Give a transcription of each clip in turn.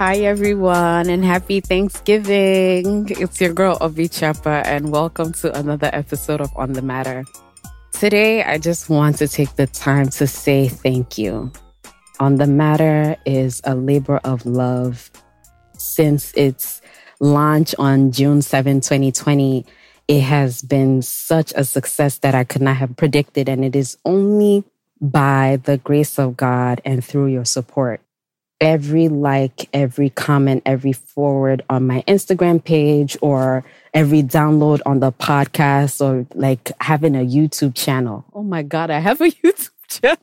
Hi, everyone, and happy Thanksgiving. It's your girl, Obi Chapa, and welcome to another episode of On the Matter. Today, I just want to take the time to say thank you. On the Matter is a labor of love. Since its launch on June 7, 2020, it has been such a success that I could not have predicted, and it is only by the grace of God and through your support every like, every comment, every forward on my Instagram page or every download on the podcast or like having a YouTube channel. Oh my God, I have a YouTube channel.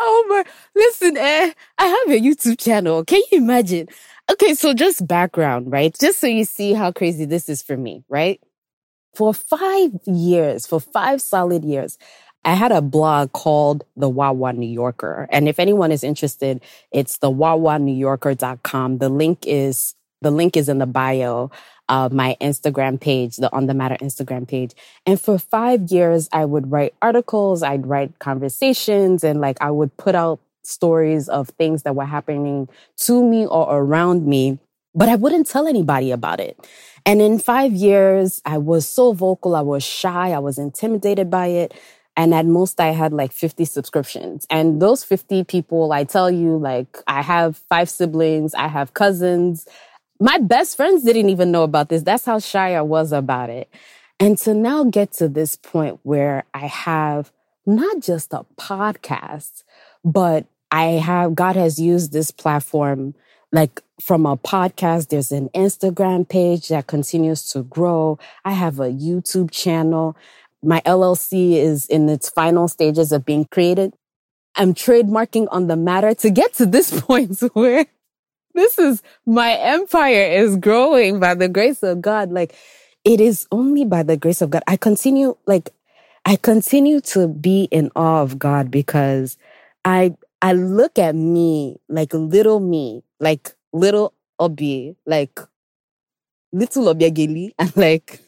oh my, listen, eh, I have a YouTube channel. Can you imagine? Okay, so just background, right? Just so you see how crazy this is for me, right? For five years, for five solid years, I had a blog called The Wawa New Yorker. And if anyone is interested, it's the wawanewyorker.com. The link is, the link is in the bio of my Instagram page, the On the Matter Instagram page. And for five years, I would write articles, I'd write conversations, and like I would put out stories of things that were happening to me or around me, but I wouldn't tell anybody about it. And in five years, I was so vocal, I was shy, I was intimidated by it. And at most, I had like 50 subscriptions. And those 50 people, I tell you, like, I have five siblings, I have cousins. My best friends didn't even know about this. That's how shy I was about it. And to now get to this point where I have not just a podcast, but I have, God has used this platform like from a podcast, there's an Instagram page that continues to grow. I have a YouTube channel. My LLC is in its final stages of being created. I'm trademarking on the matter to get to this point where this is my empire is growing by the grace of God. Like it is only by the grace of God. I continue, like, I continue to be in awe of God because I, I look at me like little me, like little Obi, like little Obiageli, and like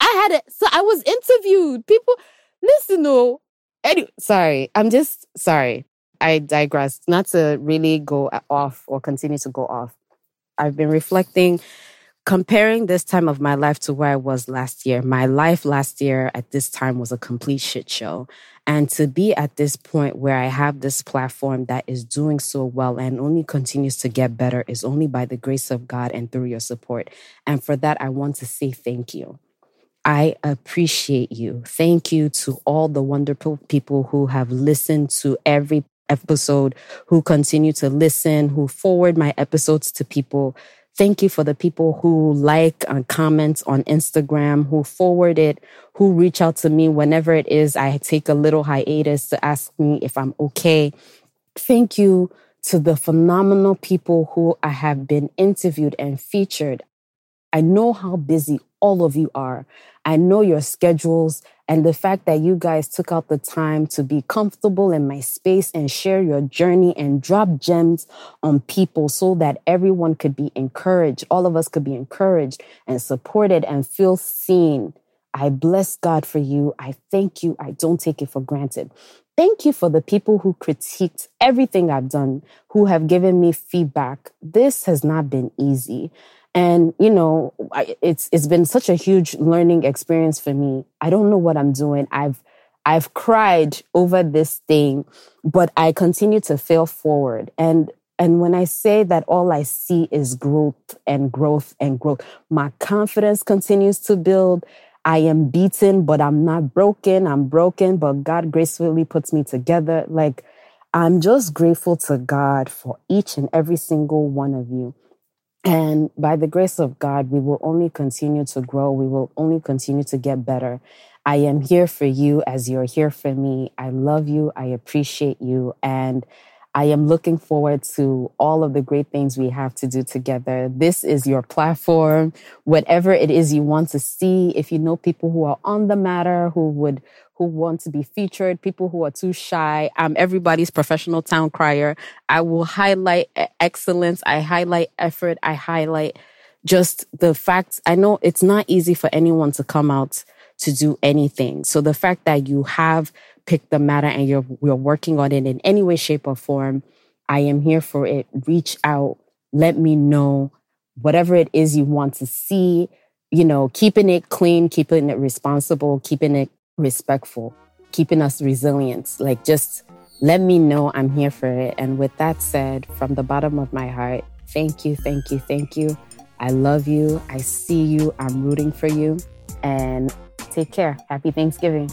I had it. So I was interviewed. People, listen, no. Anyway, sorry. I'm just sorry. I digress. Not to really go off or continue to go off. I've been reflecting, comparing this time of my life to where I was last year. My life last year at this time was a complete shit show. And to be at this point where I have this platform that is doing so well and only continues to get better is only by the grace of God and through your support. And for that, I want to say thank you. I appreciate you. Thank you to all the wonderful people who have listened to every episode, who continue to listen, who forward my episodes to people. Thank you for the people who like and comment on Instagram, who forward it, who reach out to me whenever it is I take a little hiatus to ask me if I'm okay. Thank you to the phenomenal people who I have been interviewed and featured. I know how busy all of you are. I know your schedules and the fact that you guys took out the time to be comfortable in my space and share your journey and drop gems on people so that everyone could be encouraged. All of us could be encouraged and supported and feel seen. I bless God for you. I thank you. I don't take it for granted. Thank you for the people who critiqued everything I've done, who have given me feedback. This has not been easy. And, you know, it's, it's been such a huge learning experience for me. I don't know what I'm doing. I've, I've cried over this thing, but I continue to fail forward. And, and when I say that all I see is growth and growth and growth, my confidence continues to build. I am beaten, but I'm not broken. I'm broken, but God gracefully puts me together. Like, I'm just grateful to God for each and every single one of you. And by the grace of God, we will only continue to grow. We will only continue to get better. I am here for you as you're here for me. I love you. I appreciate you. And I am looking forward to all of the great things we have to do together. This is your platform. Whatever it is you want to see, if you know people who are on the matter, who would who want to be featured, people who are too shy. I'm everybody's professional town crier. I will highlight excellence. I highlight effort. I highlight just the fact. I know it's not easy for anyone to come out to do anything. So the fact that you have picked the matter and you're, you're working on it in any way, shape or form, I am here for it. Reach out. Let me know whatever it is you want to see, you know, keeping it clean, keeping it responsible, keeping it respectful, keeping us resilient. Like, just let me know I'm here for it. And with that said, from the bottom of my heart, thank you, thank you, thank you. I love you. I see you. I'm rooting for you. And take care. Happy Thanksgiving.